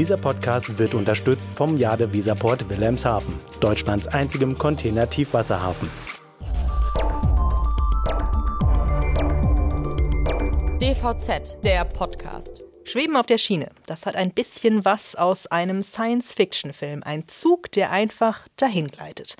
Dieser Podcast wird unterstützt vom Jade Visaport Wilhelmshaven, Deutschlands einzigem Container-Tiefwasserhafen. DVZ, der Podcast. Schweben auf der Schiene, das hat ein bisschen was aus einem Science-Fiction-Film. Ein Zug, der einfach dahin gleitet.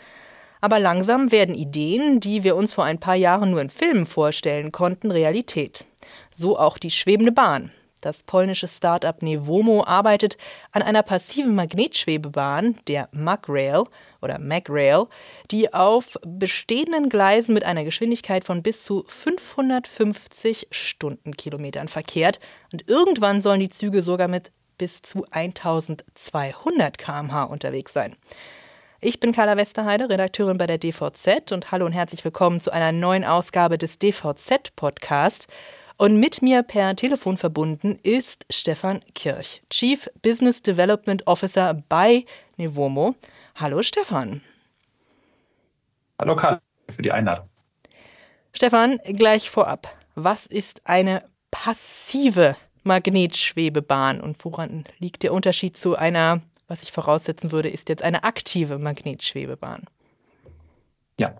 Aber langsam werden Ideen, die wir uns vor ein paar Jahren nur in Filmen vorstellen konnten, Realität. So auch die schwebende Bahn. Das polnische Start-up Nevomo arbeitet an einer passiven Magnetschwebebahn, der MagRail oder MagRail, die auf bestehenden Gleisen mit einer Geschwindigkeit von bis zu 550 Stundenkilometern verkehrt. Und irgendwann sollen die Züge sogar mit bis zu 1200 km/h unterwegs sein. Ich bin Carla Westerheide, Redakteurin bei der DVZ und hallo und herzlich willkommen zu einer neuen Ausgabe des DVZ Podcast. Und mit mir per Telefon verbunden ist Stefan Kirch, Chief Business Development Officer bei Nevomo. Hallo Stefan. Hallo Karl, für die Einladung. Stefan, gleich vorab. Was ist eine passive Magnetschwebebahn und woran liegt der Unterschied zu einer, was ich voraussetzen würde, ist jetzt eine aktive Magnetschwebebahn? Ja,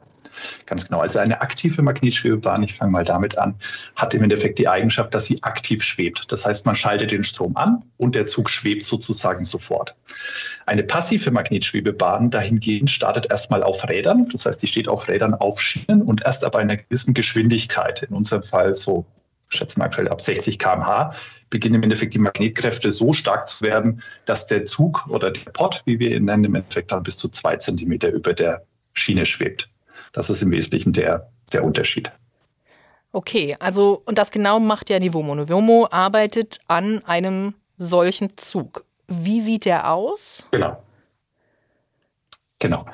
Ganz genau. Also eine aktive Magnetschwebebahn, ich fange mal damit an, hat im Endeffekt die Eigenschaft, dass sie aktiv schwebt. Das heißt, man schaltet den Strom an und der Zug schwebt sozusagen sofort. Eine passive Magnetschwebebahn dahingehend startet erstmal auf Rädern. Das heißt, die steht auf Rädern auf Schienen und erst ab einer gewissen Geschwindigkeit, in unserem Fall so schätzen aktuell ab 60 km/h, beginnen im Endeffekt die Magnetkräfte so stark zu werden, dass der Zug oder der Pod, wie wir ihn nennen, im Endeffekt dann bis zu zwei Zentimeter über der Schiene schwebt. Das ist im Wesentlichen der, der Unterschied. Okay, also und das genau macht ja Nivomo. Nivomo arbeitet an einem solchen Zug. Wie sieht der aus? Genau. Genau.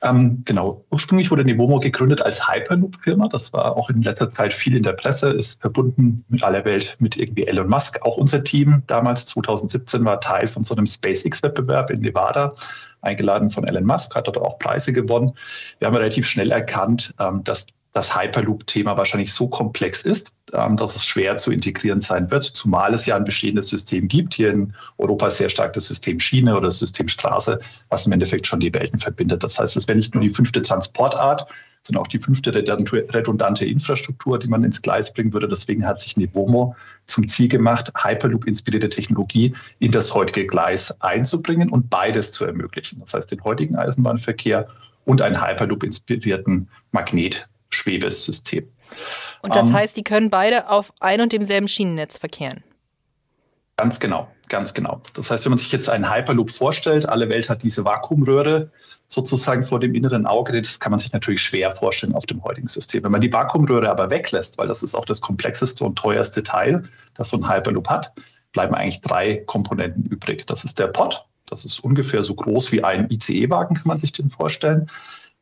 Ähm, genau. Ursprünglich wurde Nivomo gegründet als Hyperloop-Firma. Das war auch in letzter Zeit viel in der Presse, ist verbunden mit aller Welt mit irgendwie Elon Musk. Auch unser Team damals 2017 war Teil von so einem SpaceX-Wettbewerb in Nevada eingeladen von Elon Musk, hat dort auch Preise gewonnen. Wir haben relativ schnell erkannt, ähm, dass das Hyperloop-Thema wahrscheinlich so komplex ist, ähm, dass es schwer zu integrieren sein wird, zumal es ja ein bestehendes System gibt, hier in Europa sehr stark das System Schiene oder das System Straße, was im Endeffekt schon die Welten verbindet. Das heißt, es wäre nicht nur die fünfte Transportart, sondern auch die fünfte redundante Infrastruktur, die man ins Gleis bringen würde. Deswegen hat sich Nevomo zum Ziel gemacht, Hyperloop-inspirierte Technologie in das heutige Gleis einzubringen und beides zu ermöglichen. Das heißt, den heutigen Eisenbahnverkehr und einen Hyperloop-inspirierten Magnetschwebesystem. Und das ähm, heißt, die können beide auf ein und demselben Schienennetz verkehren? Ganz genau, ganz genau. Das heißt, wenn man sich jetzt einen Hyperloop vorstellt, alle Welt hat diese Vakuumröhre, sozusagen vor dem inneren Auge, das kann man sich natürlich schwer vorstellen auf dem heutigen System. Wenn man die Vakuumröhre aber weglässt, weil das ist auch das komplexeste und teuerste Teil, das so ein Hyperloop hat, bleiben eigentlich drei Komponenten übrig. Das ist der Pod, das ist ungefähr so groß wie ein ICE-Wagen, kann man sich den vorstellen.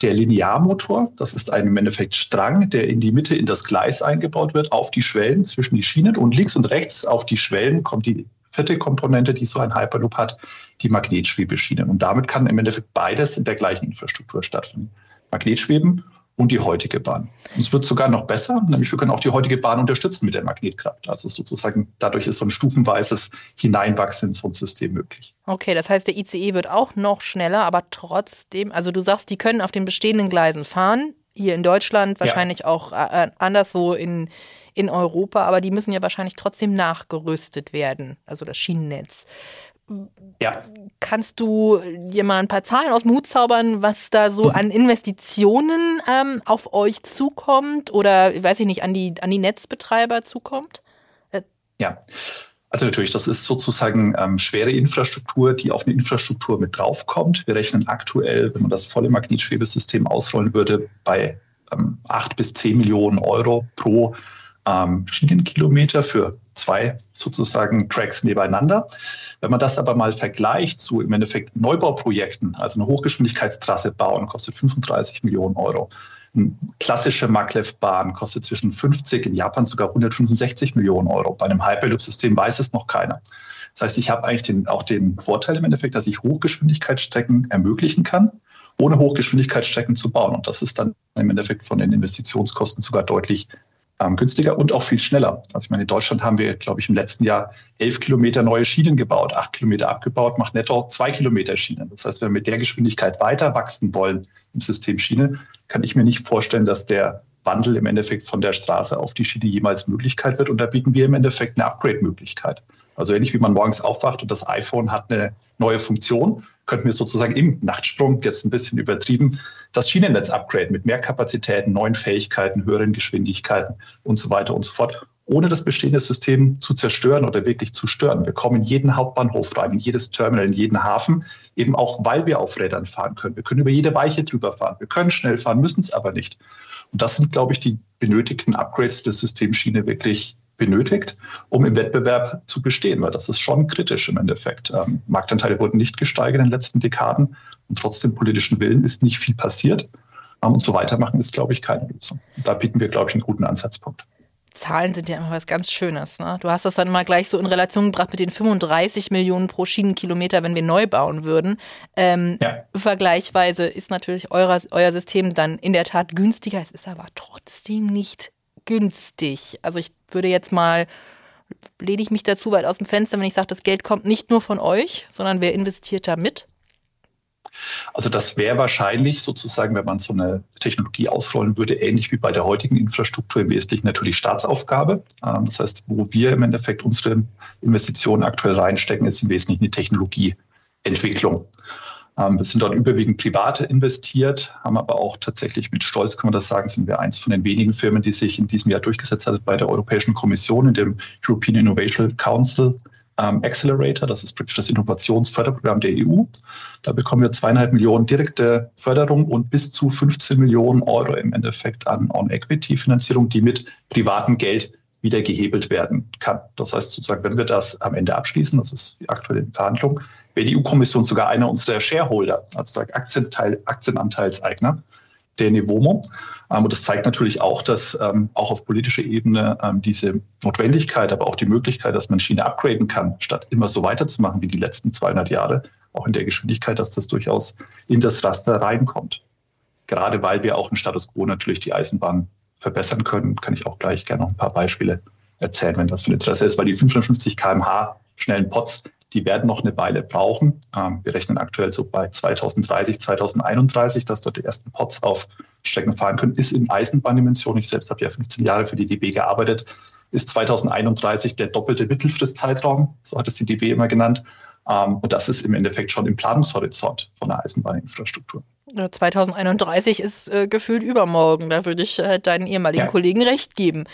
Der Linearmotor, das ist ein im Endeffekt Strang, der in die Mitte in das Gleis eingebaut wird, auf die Schwellen zwischen die Schienen und links und rechts auf die Schwellen kommt die vierte Komponente, die so ein Hyperloop hat, die Magnetschwebeschienen. Und damit kann im Endeffekt beides in der gleichen Infrastruktur stattfinden. Magnetschweben und die heutige Bahn. Und es wird sogar noch besser, nämlich wir können auch die heutige Bahn unterstützen mit der Magnetkraft. Also sozusagen dadurch ist so ein stufenweises Hineinwachsen in so ein System möglich. Okay, das heißt, der ICE wird auch noch schneller, aber trotzdem, also du sagst, die können auf den bestehenden Gleisen fahren, hier in Deutschland, wahrscheinlich ja. auch äh, anderswo in, in Europa, aber die müssen ja wahrscheinlich trotzdem nachgerüstet werden, also das Schienennetz. Ja. Kannst du dir mal ein paar Zahlen aus dem Hut zaubern, was da so an Investitionen ähm, auf euch zukommt oder, weiß ich nicht, an die, an die Netzbetreiber zukommt? Äh ja. Also natürlich, das ist sozusagen ähm, schwere Infrastruktur, die auf eine Infrastruktur mit draufkommt. Wir rechnen aktuell, wenn man das volle Magnetschwebesystem ausrollen würde, bei ähm, 8 bis 10 Millionen Euro pro ähm, Schienenkilometer für zwei sozusagen Tracks nebeneinander. Wenn man das aber mal vergleicht zu im Endeffekt Neubauprojekten, also eine Hochgeschwindigkeitstrasse bauen, kostet 35 Millionen Euro. Eine klassische Maglev-Bahn kostet zwischen 50, in Japan sogar 165 Millionen Euro. Bei einem Hyperloop-System weiß es noch keiner. Das heißt, ich habe eigentlich den, auch den Vorteil im Endeffekt, dass ich Hochgeschwindigkeitsstrecken ermöglichen kann, ohne Hochgeschwindigkeitsstrecken zu bauen. Und das ist dann im Endeffekt von den Investitionskosten sogar deutlich ähm, günstiger und auch viel schneller. Also ich meine, in Deutschland haben wir, glaube ich, im letzten Jahr elf Kilometer neue Schienen gebaut, acht Kilometer abgebaut, macht netto zwei Kilometer Schienen. Das heißt, wenn wir mit der Geschwindigkeit weiter wachsen wollen im System Schiene, kann ich mir nicht vorstellen, dass der Wandel im Endeffekt von der Straße auf die Schiene jemals Möglichkeit wird. Und da bieten wir im Endeffekt eine Upgrade-Möglichkeit. Also ähnlich wie man morgens aufwacht und das iPhone hat eine neue Funktion, könnten wir sozusagen im Nachtsprung, jetzt ein bisschen übertrieben, das Schienennetz upgraden mit mehr Kapazitäten, neuen Fähigkeiten, höheren Geschwindigkeiten und so weiter und so fort, ohne das bestehende System zu zerstören oder wirklich zu stören. Wir kommen in jeden Hauptbahnhof rein, in jedes Terminal, in jeden Hafen, eben auch weil wir auf Rädern fahren können. Wir können über jede Weiche drüber fahren. Wir können schnell fahren, müssen es aber nicht. Und das sind, glaube ich, die benötigten Upgrades des Systems Schiene wirklich benötigt, um im Wettbewerb zu bestehen, weil das ist schon kritisch im Endeffekt. Ähm, Marktanteile wurden nicht gesteigert in den letzten Dekaden und trotzdem politischen Willen ist nicht viel passiert. Ähm, und so weitermachen ist, glaube ich, keine Lösung. Da bieten wir, glaube ich, einen guten Ansatzpunkt. Zahlen sind ja immer was ganz Schönes. Ne? Du hast das dann mal gleich so in Relation gebracht mit den 35 Millionen pro Schienenkilometer, wenn wir neu bauen würden. Ähm, ja. Vergleichsweise ist natürlich euer, euer System dann in der Tat günstiger. Es ist aber trotzdem nicht günstig. Also ich würde jetzt mal, lehne ich mich dazu weit aus dem Fenster, wenn ich sage, das Geld kommt nicht nur von euch, sondern wer investiert da mit? Also das wäre wahrscheinlich sozusagen, wenn man so eine Technologie ausrollen würde, ähnlich wie bei der heutigen Infrastruktur im Wesentlichen natürlich Staatsaufgabe. Ähm, das heißt, wo wir im Endeffekt unsere Investitionen aktuell reinstecken, ist im Wesentlichen die Technologieentwicklung. Ähm, wir sind dort überwiegend privat investiert, haben aber auch tatsächlich mit Stolz, kann man das sagen, sind wir eins von den wenigen Firmen, die sich in diesem Jahr durchgesetzt hat bei der Europäischen Kommission in dem European Innovation Council ähm, Accelerator. Das ist praktisch das Innovationsförderprogramm der EU. Da bekommen wir zweieinhalb Millionen direkte Förderung und bis zu 15 Millionen Euro im Endeffekt an On-Equity-Finanzierung, die mit privatem Geld wieder gehebelt werden kann. Das heißt sozusagen, wenn wir das am Ende abschließen, das ist die aktuelle Verhandlung, wäre die EU-Kommission sogar einer unserer Shareholder, also Aktienteil, Aktienanteilseigner der Nevomo. Ähm, und das zeigt natürlich auch, dass ähm, auch auf politischer Ebene ähm, diese Notwendigkeit, aber auch die Möglichkeit, dass man Schiene upgraden kann, statt immer so weiterzumachen wie die letzten 200 Jahre, auch in der Geschwindigkeit, dass das durchaus in das Raster reinkommt. Gerade weil wir auch im Status quo natürlich die Eisenbahn verbessern können, kann ich auch gleich gerne noch ein paar Beispiele erzählen, wenn das von Interesse ist, weil die 550 km/h schnellen Pots, die werden noch eine Weile brauchen. Ähm, wir rechnen aktuell so bei 2030, 2031, dass dort die ersten Pots auf Strecken fahren können. Ist in Eisenbahndimension, ich selbst habe ja 15 Jahre für die DB gearbeitet, ist 2031 der doppelte Mittelfristzeitraum, so hat es die DB immer genannt. Ähm, und das ist im Endeffekt schon im Planungshorizont von der Eisenbahninfrastruktur. 2031 ist äh, gefühlt übermorgen. Da würde ich äh, deinen ehemaligen ja. Kollegen recht geben.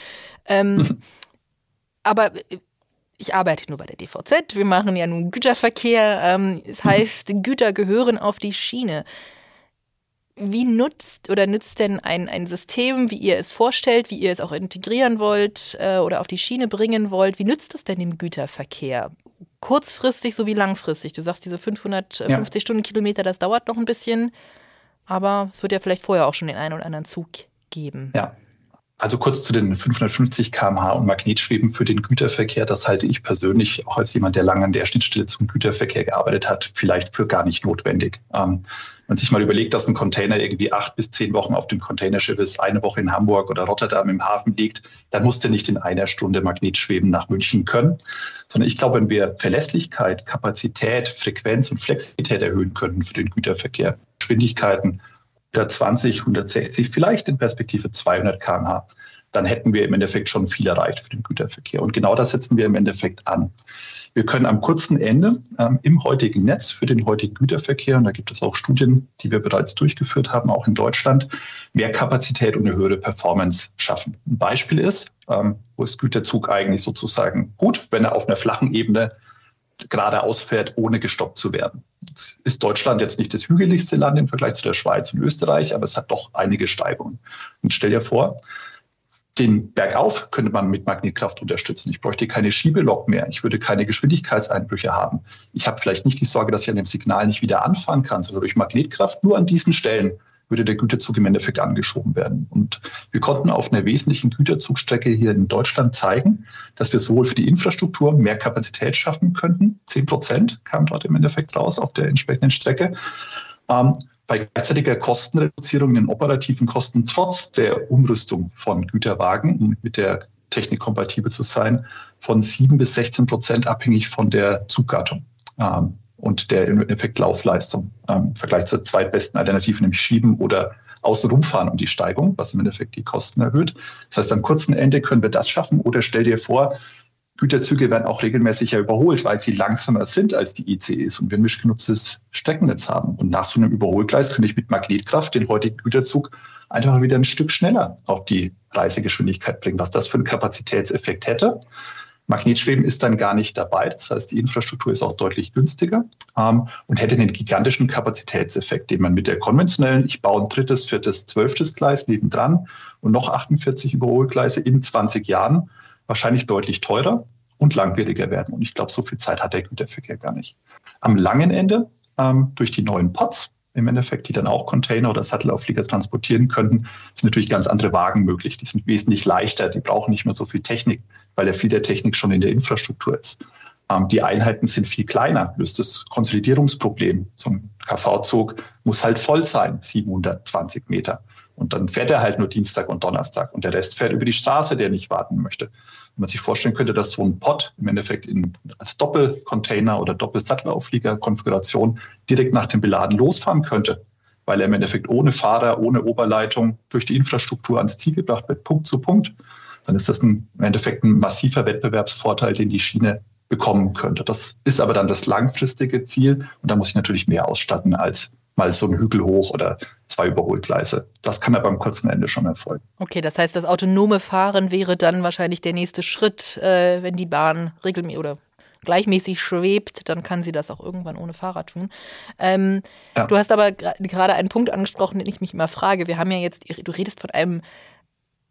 Ähm, aber äh, ich arbeite nur bei der DVZ. Wir machen ja nun Güterverkehr. Ähm, das heißt, Güter gehören auf die Schiene. Wie nutzt oder nützt denn ein, ein System, wie ihr es vorstellt, wie ihr es auch integrieren wollt äh, oder auf die Schiene bringen wollt, wie nützt das denn dem Güterverkehr? Kurzfristig sowie langfristig. Du sagst, diese 550 ja. Stundenkilometer, das dauert noch ein bisschen. Aber es wird ja vielleicht vorher auch schon den einen oder anderen Zug geben. Ja. Also kurz zu den 550 km/h und Magnetschweben für den Güterverkehr. Das halte ich persönlich, auch als jemand, der lange an der Schnittstelle zum Güterverkehr gearbeitet hat, vielleicht für gar nicht notwendig. Ähm, wenn man sich mal überlegt, dass ein Container irgendwie acht bis zehn Wochen auf dem Containerschiff ist, eine Woche in Hamburg oder Rotterdam im Hafen liegt, dann muss der nicht in einer Stunde Magnetschweben nach München können. Sondern ich glaube, wenn wir Verlässlichkeit, Kapazität, Frequenz und Flexibilität erhöhen könnten für den Güterverkehr, Geschwindigkeiten 120, 160, vielleicht in Perspektive 200 km/h, dann hätten wir im Endeffekt schon viel erreicht für den Güterverkehr. Und genau das setzen wir im Endeffekt an. Wir können am kurzen Ende ähm, im heutigen Netz für den heutigen Güterverkehr, und da gibt es auch Studien, die wir bereits durchgeführt haben, auch in Deutschland, mehr Kapazität und eine höhere Performance schaffen. Ein Beispiel ist, ähm, wo ist Güterzug eigentlich sozusagen gut, wenn er auf einer flachen Ebene geradeaus fährt, ohne gestoppt zu werden. Ist Deutschland jetzt nicht das hügeligste Land im Vergleich zu der Schweiz und Österreich, aber es hat doch einige Steigungen. Und stell dir vor, den Bergauf könnte man mit Magnetkraft unterstützen. Ich bräuchte keine Schiebelok mehr. Ich würde keine Geschwindigkeitseinbrüche haben. Ich habe vielleicht nicht die Sorge, dass ich an dem Signal nicht wieder anfahren kann, sondern durch Magnetkraft nur an diesen Stellen würde der Güterzug im Endeffekt angeschoben werden. Und wir konnten auf einer wesentlichen Güterzugstrecke hier in Deutschland zeigen, dass wir sowohl für die Infrastruktur mehr Kapazität schaffen könnten. Zehn Prozent kam dort im Endeffekt raus auf der entsprechenden Strecke. Ähm, bei gleichzeitiger Kostenreduzierung in den operativen Kosten trotz der Umrüstung von Güterwagen, um mit der Technik kompatibel zu sein, von 7 bis 16 Prozent abhängig von der Zuggattung ähm, und der im Endeffekt Laufleistung ähm, im Vergleich zur zweitbesten Alternative, nämlich Schieben oder außenrum fahren um die Steigung, was im Endeffekt die Kosten erhöht. Das heißt, am kurzen Ende können wir das schaffen oder stell dir vor, Güterzüge werden auch regelmäßig ja überholt, weil sie langsamer sind als die ICEs und wir ein mischgenutztes Steckennetz haben. Und nach so einem Überholgleis könnte ich mit Magnetkraft den heutigen Güterzug einfach wieder ein Stück schneller auf die Reisegeschwindigkeit bringen. Was das für einen Kapazitätseffekt hätte. Magnetschweben ist dann gar nicht dabei. Das heißt, die Infrastruktur ist auch deutlich günstiger ähm, und hätte einen gigantischen Kapazitätseffekt, den man mit der konventionellen, ich baue ein drittes, viertes, zwölftes Gleis nebendran und noch 48 Überholgleise in 20 Jahren wahrscheinlich deutlich teurer und langwieriger werden. Und ich glaube, so viel Zeit hat der Güterverkehr gar nicht. Am langen Ende ähm, durch die neuen Pots im Endeffekt, die dann auch Container oder Sattelauflieger transportieren könnten, sind natürlich ganz andere Wagen möglich. Die sind wesentlich leichter, die brauchen nicht mehr so viel Technik, weil ja viel der Technik schon in der Infrastruktur ist. Ähm, die Einheiten sind viel kleiner, löst das Konsolidierungsproblem. So ein KV-Zug muss halt voll sein, 720 Meter. Und dann fährt er halt nur Dienstag und Donnerstag und der Rest fährt über die Straße, der nicht warten möchte. Wenn man sich vorstellen könnte, dass so ein Pod im Endeffekt in, als Doppelcontainer oder Doppelsattelauflieger-Konfiguration direkt nach dem Beladen losfahren könnte, weil er im Endeffekt ohne Fahrer, ohne Oberleitung durch die Infrastruktur ans Ziel gebracht wird, Punkt zu Punkt, dann ist das ein, im Endeffekt ein massiver Wettbewerbsvorteil, den die Schiene bekommen könnte. Das ist aber dann das langfristige Ziel und da muss ich natürlich mehr ausstatten als mal so einen Hügel hoch oder zwei Überholgleise. Das kann aber am kurzen Ende schon erfolgen. Okay, das heißt, das autonome Fahren wäre dann wahrscheinlich der nächste Schritt, äh, wenn die Bahn regelmäßig oder gleichmäßig schwebt, dann kann sie das auch irgendwann ohne Fahrer tun. Ähm, ja. Du hast aber gerade einen Punkt angesprochen, den ich mich immer frage. Wir haben ja jetzt, du redest von einem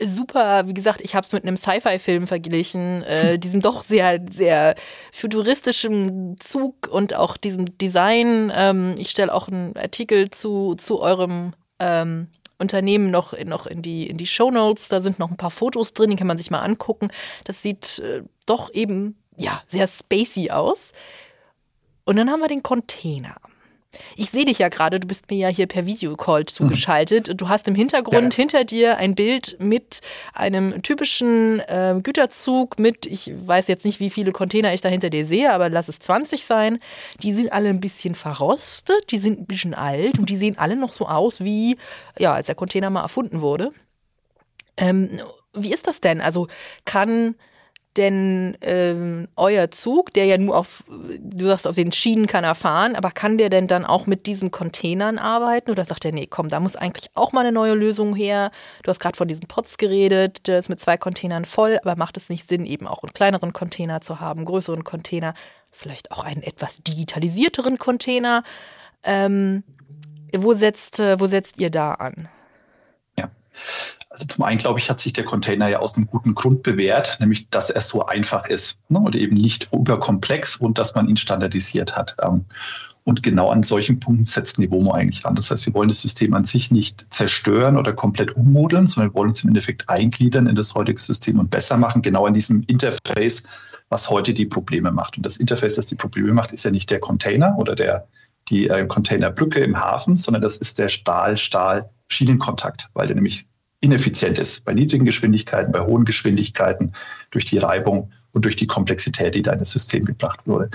super, wie gesagt, ich habe es mit einem Sci-Fi-Film verglichen, äh, diesem doch sehr, sehr futuristischen Zug und auch diesem Design. Ähm, ich stelle auch einen Artikel zu, zu eurem ähm, Unternehmen noch, in, noch in die, in die Show Notes. Da sind noch ein paar Fotos drin, die kann man sich mal angucken. Das sieht äh, doch eben, ja, sehr spacey aus. Und dann haben wir den Container. Ich sehe dich ja gerade, du bist mir ja hier per Videocall zugeschaltet. Mhm. Du hast im Hintergrund ja. hinter dir ein Bild mit einem typischen äh, Güterzug mit, ich weiß jetzt nicht, wie viele Container ich da hinter dir sehe, aber lass es 20 sein. Die sind alle ein bisschen verrostet, die sind ein bisschen alt und die sehen alle noch so aus, wie, ja, als der Container mal erfunden wurde. Ähm, wie ist das denn? Also kann denn ähm, euer Zug, der ja nur auf, du sagst, auf den Schienen kann er fahren, aber kann der denn dann auch mit diesen Containern arbeiten? Oder sagt er, nee, komm, da muss eigentlich auch mal eine neue Lösung her? Du hast gerade von diesen Pots geredet, der ist mit zwei Containern voll, aber macht es nicht Sinn, eben auch einen kleineren Container zu haben, größeren Container, vielleicht auch einen etwas digitalisierteren Container? Ähm, wo setzt, wo setzt ihr da an? Also zum einen, glaube ich, hat sich der Container ja aus einem guten Grund bewährt, nämlich, dass er so einfach ist ne, und eben nicht überkomplex und dass man ihn standardisiert hat. Ähm, und genau an solchen Punkten setzt Nivomo eigentlich an. Das heißt, wir wollen das System an sich nicht zerstören oder komplett ummodeln, sondern wir wollen uns im Endeffekt eingliedern in das heutige System und besser machen, genau an diesem Interface, was heute die Probleme macht. Und das Interface, das die Probleme macht, ist ja nicht der Container oder der, die äh, Containerbrücke im Hafen, sondern das ist der Stahl-Stahl-Schienenkontakt, weil der nämlich ineffizient ist bei niedrigen Geschwindigkeiten, bei hohen Geschwindigkeiten, durch die Reibung und durch die Komplexität, die da in das System gebracht wurde.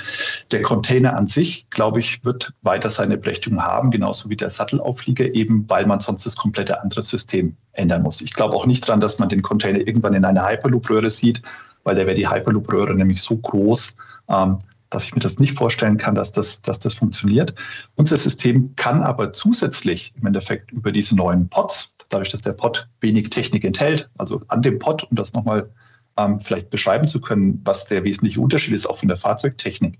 Der Container an sich, glaube ich, wird weiter seine Berechtigung haben, genauso wie der Sattelauflieger, eben weil man sonst das komplette andere System ändern muss. Ich glaube auch nicht daran, dass man den Container irgendwann in einer Hyperloop-Röhre sieht, weil da wäre die Hyperloop-Röhre nämlich so groß, ähm, dass ich mir das nicht vorstellen kann, dass das, dass das funktioniert. Unser System kann aber zusätzlich im Endeffekt über diese neuen Pods, dadurch, dass der Pod wenig Technik enthält, also an dem Pod, um das nochmal ähm, vielleicht beschreiben zu können, was der wesentliche Unterschied ist, auch von der Fahrzeugtechnik.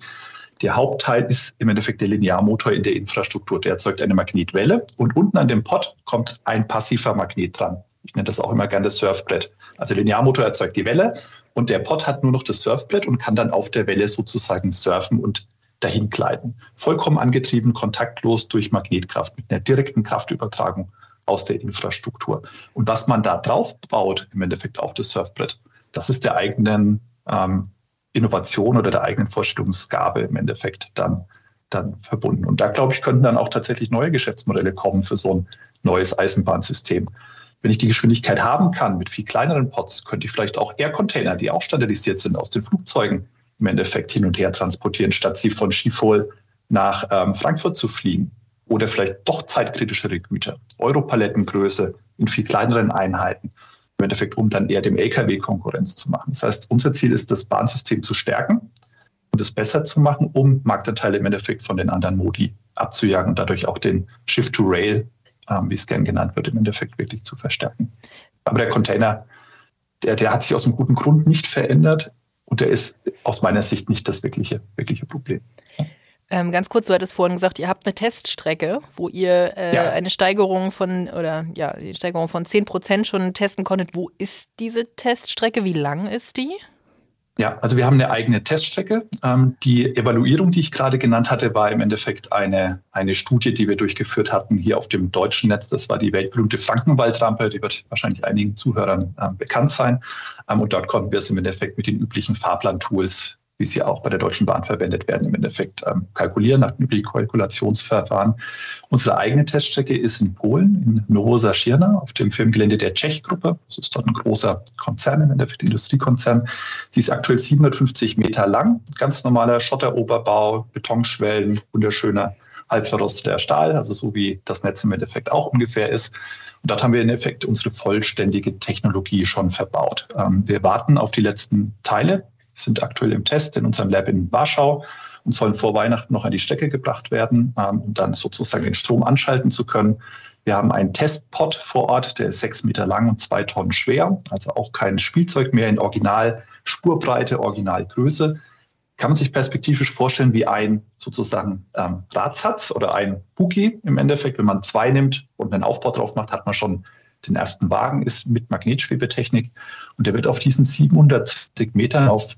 Der Hauptteil ist im Endeffekt der Linearmotor in der Infrastruktur. Der erzeugt eine Magnetwelle und unten an dem Pod kommt ein passiver Magnet dran. Ich nenne das auch immer gerne das Surfbrett. Also Linearmotor erzeugt die Welle und der Pod hat nur noch das Surfbrett und kann dann auf der Welle sozusagen surfen und dahin gleiten. Vollkommen angetrieben, kontaktlos durch Magnetkraft mit einer direkten Kraftübertragung aus der Infrastruktur. Und was man da drauf baut, im Endeffekt auch das Surfbrett, das ist der eigenen ähm, Innovation oder der eigenen Vorstellungsgabe im Endeffekt dann dann verbunden. Und da, glaube ich, könnten dann auch tatsächlich neue Geschäftsmodelle kommen für so ein neues Eisenbahnsystem. Wenn ich die Geschwindigkeit haben kann mit viel kleineren Pots, könnte ich vielleicht auch Air-Container, die auch standardisiert sind, aus den Flugzeugen im Endeffekt hin und her transportieren, statt sie von Schiphol nach ähm, Frankfurt zu fliegen. Oder vielleicht doch zeitkritischere Güter, Europalettengröße in viel kleineren Einheiten, im Endeffekt, um dann eher dem Lkw Konkurrenz zu machen. Das heißt, unser Ziel ist, das Bahnsystem zu stärken und es besser zu machen, um Marktanteile im Endeffekt von den anderen Modi abzujagen und dadurch auch den Shift to Rail, ähm, wie es gern genannt wird, im Endeffekt wirklich zu verstärken. Aber der Container, der, der hat sich aus einem guten Grund nicht verändert. Und der ist aus meiner Sicht nicht das wirkliche, wirkliche Problem. Ähm, ganz kurz, du hattest vorhin gesagt, ihr habt eine Teststrecke, wo ihr äh, ja. eine Steigerung von oder ja, die Steigerung von 10 Prozent schon testen konntet. Wo ist diese Teststrecke? Wie lang ist die? Ja, also wir haben eine eigene Teststrecke. Ähm, die Evaluierung, die ich gerade genannt hatte, war im Endeffekt eine, eine Studie, die wir durchgeführt hatten hier auf dem deutschen Netz. Das war die weltberühmte Frankenwaldrampe, die wird wahrscheinlich einigen Zuhörern äh, bekannt sein. Ähm, und dort konnten wir es im Endeffekt mit den üblichen Fahrplan-Tools wie sie auch bei der Deutschen Bahn verwendet werden, im Endeffekt ähm, kalkulieren nach üblichen Kalkulationsverfahren. Unsere eigene Teststrecke ist in Polen, in Nowosaschirna, auf dem Firmengelände der Czech-Gruppe. Das ist dort ein großer Konzern, im Endeffekt Industriekonzern. Sie ist aktuell 750 Meter lang, ganz normaler Schotteroberbau, Betonschwellen, wunderschöner halbverrosteter Stahl, also so wie das Netz im Endeffekt auch ungefähr ist. Und dort haben wir im Endeffekt unsere vollständige Technologie schon verbaut. Ähm, wir warten auf die letzten Teile, sind aktuell im Test in unserem Lab in Warschau und sollen vor Weihnachten noch an die Strecke gebracht werden, ähm, um dann sozusagen den Strom anschalten zu können. Wir haben einen Testpot vor Ort, der ist sechs Meter lang und zwei Tonnen schwer, also auch kein Spielzeug mehr in Original Spurbreite, Originalgröße. Kann man sich perspektivisch vorstellen wie ein sozusagen ähm, Radsatz oder ein Buggy im Endeffekt. Wenn man zwei nimmt und einen Aufbau drauf macht, hat man schon den ersten Wagen, ist mit Magnetschwebetechnik und der wird auf diesen 720 Metern auf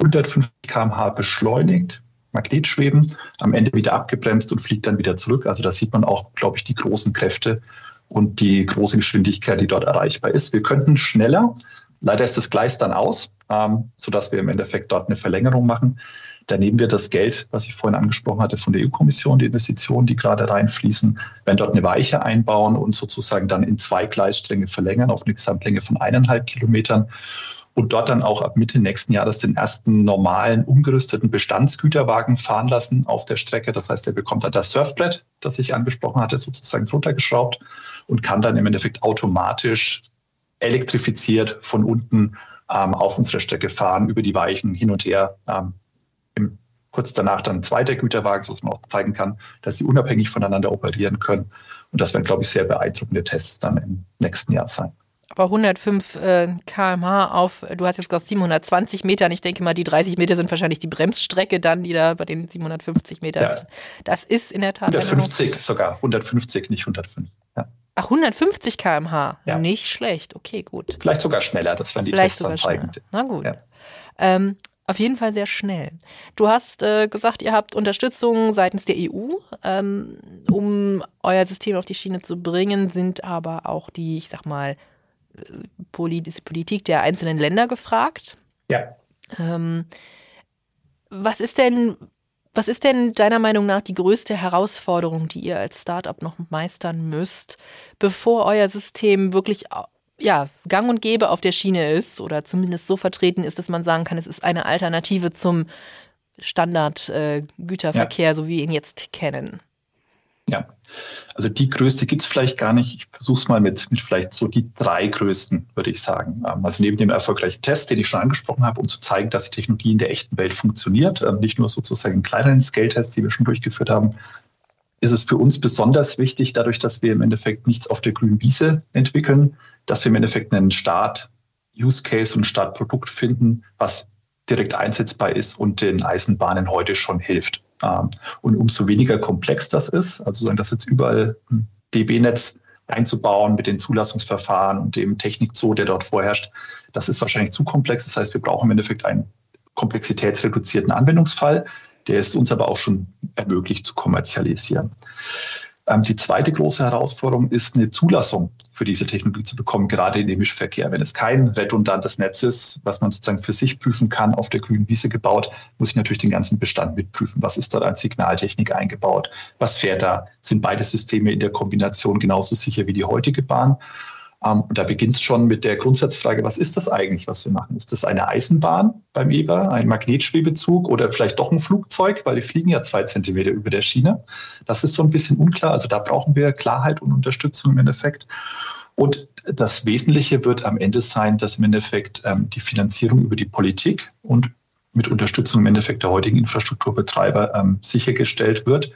150 km/h beschleunigt, Magnetschweben, am Ende wieder abgebremst und fliegt dann wieder zurück. Also da sieht man auch, glaube ich, die großen Kräfte und die große Geschwindigkeit, die dort erreichbar ist. Wir könnten schneller. Leider ist das Gleis dann aus, ähm, sodass wir im Endeffekt dort eine Verlängerung machen. Da nehmen wir das Geld, was ich vorhin angesprochen hatte, von der EU-Kommission, die Investitionen, die gerade reinfließen, werden dort eine Weiche einbauen und sozusagen dann in zwei Gleisstränge verlängern auf eine Gesamtlänge von eineinhalb Kilometern und dort dann auch ab Mitte nächsten Jahres den ersten normalen umgerüsteten Bestandsgüterwagen fahren lassen auf der Strecke. Das heißt, er bekommt dann das Surfbrett, das ich angesprochen hatte, sozusagen drunter geschraubt und kann dann im Endeffekt automatisch elektrifiziert von unten ähm, auf unserer Strecke fahren, über die Weichen hin und her. Ähm, im, kurz danach dann ein zweiter Güterwagen, sodass man auch zeigen kann, dass sie unabhängig voneinander operieren können. Und das werden, glaube ich, sehr beeindruckende Tests dann im nächsten Jahr sein aber 105 äh, kmh auf, du hast jetzt gesagt 720 Metern. Ich denke mal, die 30 Meter sind wahrscheinlich die Bremsstrecke dann, die da bei den 750 Metern. Ja. Das ist in der Tat. 150 sogar, 150, nicht 105. Ja. Ach, 150 kmh, ja. nicht schlecht. Okay, gut. Vielleicht sogar schneller, das werden die Vielleicht Tests dann zeigen. Na gut. Ja. Ähm, auf jeden Fall sehr schnell. Du hast äh, gesagt, ihr habt Unterstützung seitens der EU, ähm, um euer System auf die Schiene zu bringen, sind aber auch die, ich sag mal, Politik der einzelnen Länder gefragt. Ja. Ähm, was ist denn, was ist denn deiner Meinung nach die größte Herausforderung, die ihr als Startup noch meistern müsst, bevor euer System wirklich ja, gang und gäbe auf der Schiene ist oder zumindest so vertreten ist, dass man sagen kann, es ist eine Alternative zum Standard-Güterverkehr, äh, ja. so wie wir ihn jetzt kennen? Ja, also die größte gibt es vielleicht gar nicht. Ich versuche es mal mit, mit vielleicht so die drei größten, würde ich sagen. Ähm, also neben dem erfolgreichen Test, den ich schon angesprochen habe, um zu zeigen, dass die Technologie in der echten Welt funktioniert, ähm, nicht nur sozusagen in kleineren Scale-Tests, die wir schon durchgeführt haben, ist es für uns besonders wichtig, dadurch, dass wir im Endeffekt nichts auf der grünen Wiese entwickeln, dass wir im Endeffekt einen Start-Use-Case und Startprodukt finden, was direkt einsetzbar ist und den Eisenbahnen heute schon hilft. Ähm, und umso weniger komplex das ist, also das jetzt überall DB-Netz einzubauen mit den Zulassungsverfahren und dem Technikzoo, der dort vorherrscht, das ist wahrscheinlich zu komplex. Das heißt, wir brauchen im Endeffekt einen komplexitätsreduzierten Anwendungsfall. Der ist uns aber auch schon ermöglicht zu kommerzialisieren. Ähm, die zweite große Herausforderung ist, eine Zulassung für diese Technologie zu bekommen, gerade im Mischverkehr. Wenn es kein redundantes Netz ist, was man sozusagen für sich prüfen kann, auf der grünen Wiese gebaut, muss ich natürlich den ganzen Bestand mitprüfen. Was ist dort an Signaltechnik eingebaut? Was fährt da? Sind beide Systeme in der Kombination genauso sicher wie die heutige Bahn? Ähm, und da beginnt es schon mit der Grundsatzfrage, was ist das eigentlich, was wir machen? Ist das eine Eisenbahn beim Eber, ein Magnetschwebezug oder vielleicht doch ein Flugzeug, weil die fliegen ja zwei Zentimeter über der Schiene. Das ist so ein bisschen unklar. Also da brauchen wir Klarheit und Unterstützung im Endeffekt. Und das Wesentliche wird am Ende sein, dass im Endeffekt ähm, die Finanzierung über die Politik und mit Unterstützung im Endeffekt der heutigen Infrastrukturbetreiber ähm, sichergestellt wird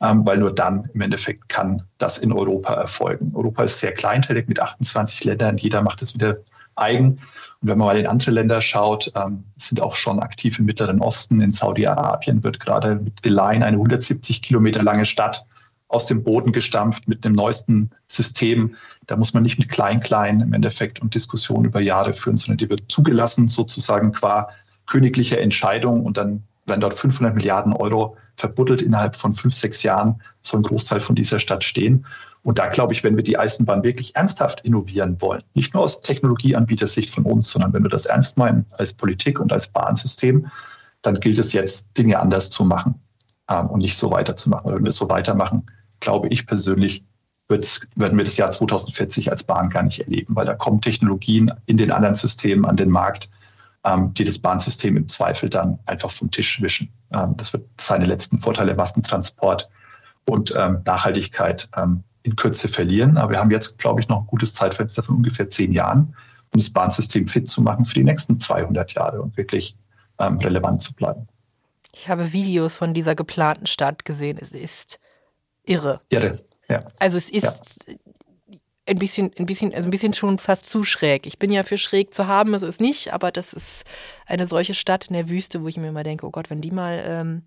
weil nur dann im Endeffekt kann das in Europa erfolgen. Europa ist sehr kleinteilig mit 28 Ländern, jeder macht es wieder eigen. Und wenn man mal in andere Länder schaut, ähm, sind auch schon aktiv im Mittleren Osten. In Saudi-Arabien wird gerade mit The Line eine 170 Kilometer lange Stadt aus dem Boden gestampft mit dem neuesten System. Da muss man nicht mit Klein-Klein im Endeffekt und Diskussionen über Jahre führen, sondern die wird zugelassen sozusagen qua königlicher Entscheidung und dann werden dort 500 Milliarden Euro verbuddelt innerhalb von fünf, sechs Jahren soll ein Großteil von dieser Stadt stehen. Und da glaube ich, wenn wir die Eisenbahn wirklich ernsthaft innovieren wollen, nicht nur aus Technologieanbietersicht von uns, sondern wenn wir das ernst meinen als Politik und als Bahnsystem, dann gilt es jetzt, Dinge anders zu machen ähm, und nicht so weiterzumachen. Wenn wir so weitermachen, glaube ich persönlich, werden wir das Jahr 2040 als Bahn gar nicht erleben, weil da kommen Technologien in den anderen Systemen an den Markt, die das Bahnsystem im Zweifel dann einfach vom Tisch wischen. Ähm, das wird seine letzten Vorteile Massentransport und ähm, Nachhaltigkeit ähm, in Kürze verlieren. Aber wir haben jetzt, glaube ich, noch ein gutes Zeitfenster von ungefähr zehn Jahren, um das Bahnsystem fit zu machen für die nächsten 200 Jahre und wirklich ähm, relevant zu bleiben. Ich habe Videos von dieser geplanten Stadt gesehen. Es ist irre. Irre, ja. Also es ist ja ein bisschen, ein bisschen, also ein bisschen schon fast zu schräg. Ich bin ja für schräg zu haben, ist es nicht, aber das ist eine solche Stadt in der Wüste, wo ich mir immer denke, oh Gott, wenn die mal ähm,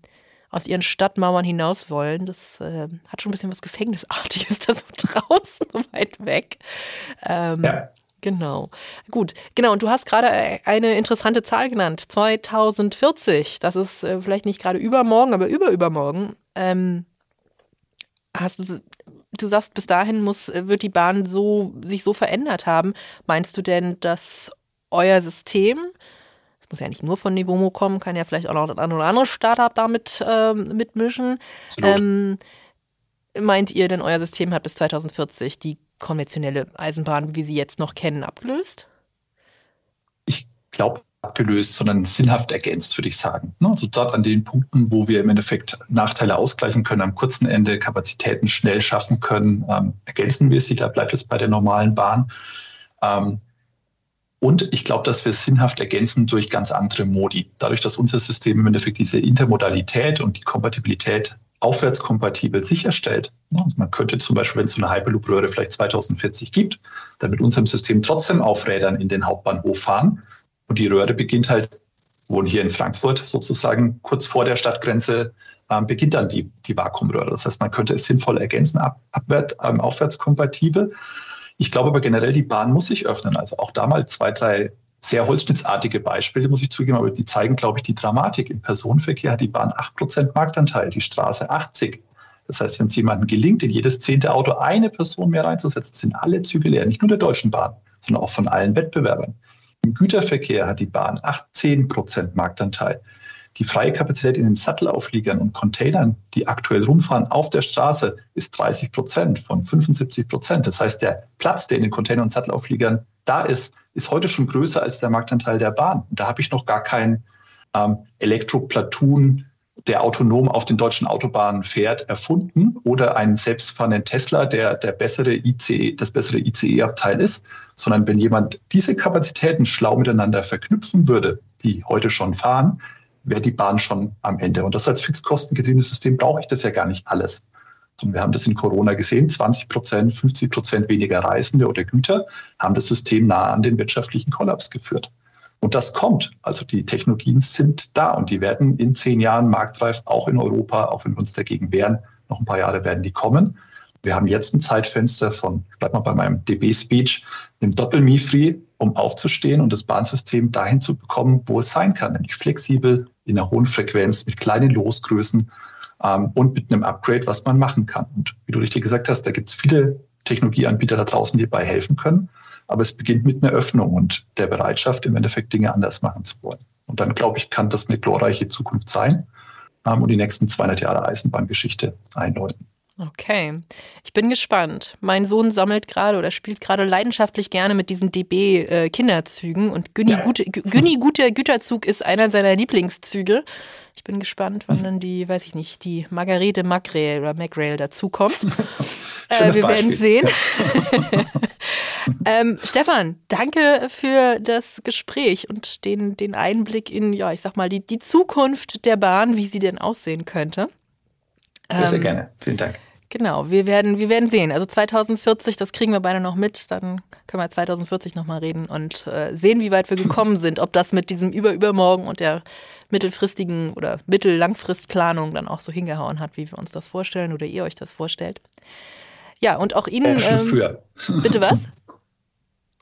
aus ihren Stadtmauern hinaus wollen, das äh, hat schon ein bisschen was Gefängnisartiges da so draußen, so weit weg. Ähm, ja. Genau. Gut. Genau. Und du hast gerade eine interessante Zahl genannt. 2040. Das ist äh, vielleicht nicht gerade übermorgen, aber überübermorgen. Ähm, hast du, du sagst, bis dahin muss, wird die Bahn so, sich so verändert haben. Meinst du denn, dass euer System, es muss ja nicht nur von Nivomo kommen, kann ja vielleicht auch noch ein oder andere Startup damit ähm, mitmischen. Ähm, meint ihr denn, euer System hat bis 2040 die konventionelle Eisenbahn, wie sie jetzt noch kennen, abgelöst? Ich glaube, abgelöst, sondern sinnhaft ergänzt, würde ich sagen. Ne, also dort an den Punkten, wo wir im Endeffekt Nachteile ausgleichen können, am kurzen Ende Kapazitäten schnell schaffen können, ähm, ergänzen wir sie. Da bleibt es bei der normalen Bahn. Ähm, und ich glaube, dass wir sinnhaft ergänzen durch ganz andere Modi. Dadurch, dass unser System im Endeffekt diese Intermodalität und die Kompatibilität aufwärtskompatibel sicherstellt. Ne, also man könnte zum Beispiel, wenn es so eine Hyperloop-Röhre vielleicht 2040 gibt, dann mit unserem System trotzdem auf Rädern in den Hauptbahnhof fahren und die Röhre beginnt halt, wohnen hier in Frankfurt sozusagen, kurz vor der Stadtgrenze ähm, beginnt dann die, die Vakuumröhre. Das heißt, man könnte es sinnvoll ergänzen, ab, abwärts, ähm, aufwärtskompatibel. Ich glaube aber generell, die Bahn muss sich öffnen. Also auch da mal zwei, drei sehr holzschnittsartige Beispiele, muss ich zugeben, aber die zeigen, glaube ich, die Dramatik. Im Personenverkehr hat die Bahn 8% Marktanteil, die Straße 80. Das heißt, wenn es jemandem gelingt, in jedes zehnte Auto eine Person mehr reinzusetzen, sind alle Züge leer, nicht nur der Deutschen Bahn, sondern auch von allen Wettbewerbern. Im Güterverkehr hat die Bahn 18 Prozent Marktanteil. Die freie Kapazität in den Sattelaufliegern und Containern, die aktuell rumfahren auf der Straße, ist 30 Prozent von 75 Prozent. Das heißt, der Platz, der in den Containern und Sattelaufliegern da ist, ist heute schon größer als der Marktanteil der Bahn. Und da habe ich noch gar kein ähm, Elektroplatoon der autonom auf den deutschen Autobahnen fährt, erfunden oder einen selbstfahrenden Tesla, der der bessere ICE, das bessere ICE-Abteil ist, sondern wenn jemand diese Kapazitäten schlau miteinander verknüpfen würde, die heute schon fahren, wäre die Bahn schon am Ende. Und das als fixkostengetriebenes System brauche ich das ja gar nicht alles. Und wir haben das in Corona gesehen, 20 Prozent, 50 Prozent weniger Reisende oder Güter haben das System nah an den wirtschaftlichen Kollaps geführt. Und das kommt. Also die Technologien sind da und die werden in zehn Jahren marktreif, auch in Europa, auch wenn wir uns dagegen wehren. Noch ein paar Jahre werden die kommen. Wir haben jetzt ein Zeitfenster von, bleib mal bei meinem DB-Speech, einem Doppel-MIFRI, um aufzustehen und das Bahnsystem dahin zu bekommen, wo es sein kann, nämlich flexibel, in einer hohen Frequenz, mit kleinen Losgrößen, ähm, und mit einem Upgrade, was man machen kann. Und wie du richtig gesagt hast, da gibt es viele Technologieanbieter da draußen, die dabei helfen können. Aber es beginnt mit einer Öffnung und der Bereitschaft, im Endeffekt Dinge anders machen zu wollen. Und dann, glaube ich, kann das eine glorreiche Zukunft sein ähm, und die nächsten 200 Jahre Eisenbahngeschichte einläuten. Okay, ich bin gespannt. Mein Sohn sammelt gerade oder spielt gerade leidenschaftlich gerne mit diesen DB-Kinderzügen äh, und Günni, ja. Gute, Günni Guter Güterzug ist einer seiner Lieblingszüge. Ich bin gespannt, wann dann die, weiß ich nicht, die Margarete Macrail oder Macrail dazukommt. äh, wir werden sehen. ähm, Stefan, danke für das Gespräch und den, den Einblick in, ja, ich sag mal, die, die Zukunft der Bahn, wie sie denn aussehen könnte. Ja, sehr ähm, gerne. Vielen Dank. Genau, wir werden, wir werden sehen. Also 2040, das kriegen wir beide noch mit. Dann können wir 2040 nochmal reden und äh, sehen, wie weit wir gekommen sind. Ob das mit diesem Über-Übermorgen und der mittelfristigen oder mittel-langfristplanung dann auch so hingehauen hat, wie wir uns das vorstellen oder ihr euch das vorstellt. Ja, und auch Ihnen. Äh, schon ähm, früher. Bitte was?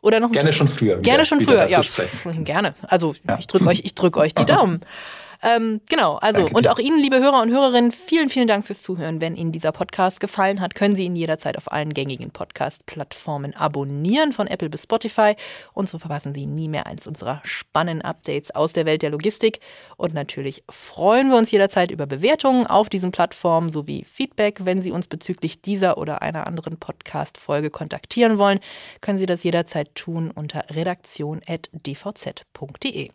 Oder noch gerne schon früher. Gerne schon früher, ja. Gerne. Also ja. ich drücke euch, ich drücke euch die Daumen. Ähm, genau, also Danke und auch Ihnen, liebe Hörer und Hörerinnen, vielen, vielen Dank fürs Zuhören. Wenn Ihnen dieser Podcast gefallen hat, können Sie ihn jederzeit auf allen gängigen Podcast-Plattformen abonnieren, von Apple bis Spotify. Und so verpassen Sie nie mehr eins unserer spannenden Updates aus der Welt der Logistik. Und natürlich freuen wir uns jederzeit über Bewertungen auf diesen Plattformen sowie Feedback. Wenn Sie uns bezüglich dieser oder einer anderen Podcast-Folge kontaktieren wollen, können Sie das jederzeit tun unter redaktion.dvz.de.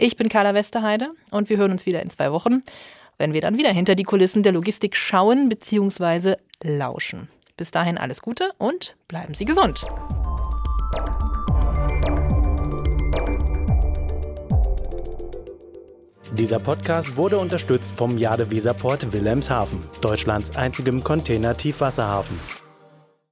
Ich bin Carla Westerheide und wir hören uns wieder in zwei Wochen, wenn wir dann wieder hinter die Kulissen der Logistik schauen bzw. lauschen. Bis dahin alles Gute und bleiben Sie gesund. Dieser Podcast wurde unterstützt vom Jade Weserport Wilhelmshaven, Deutschlands einzigem Container-Tiefwasserhafen.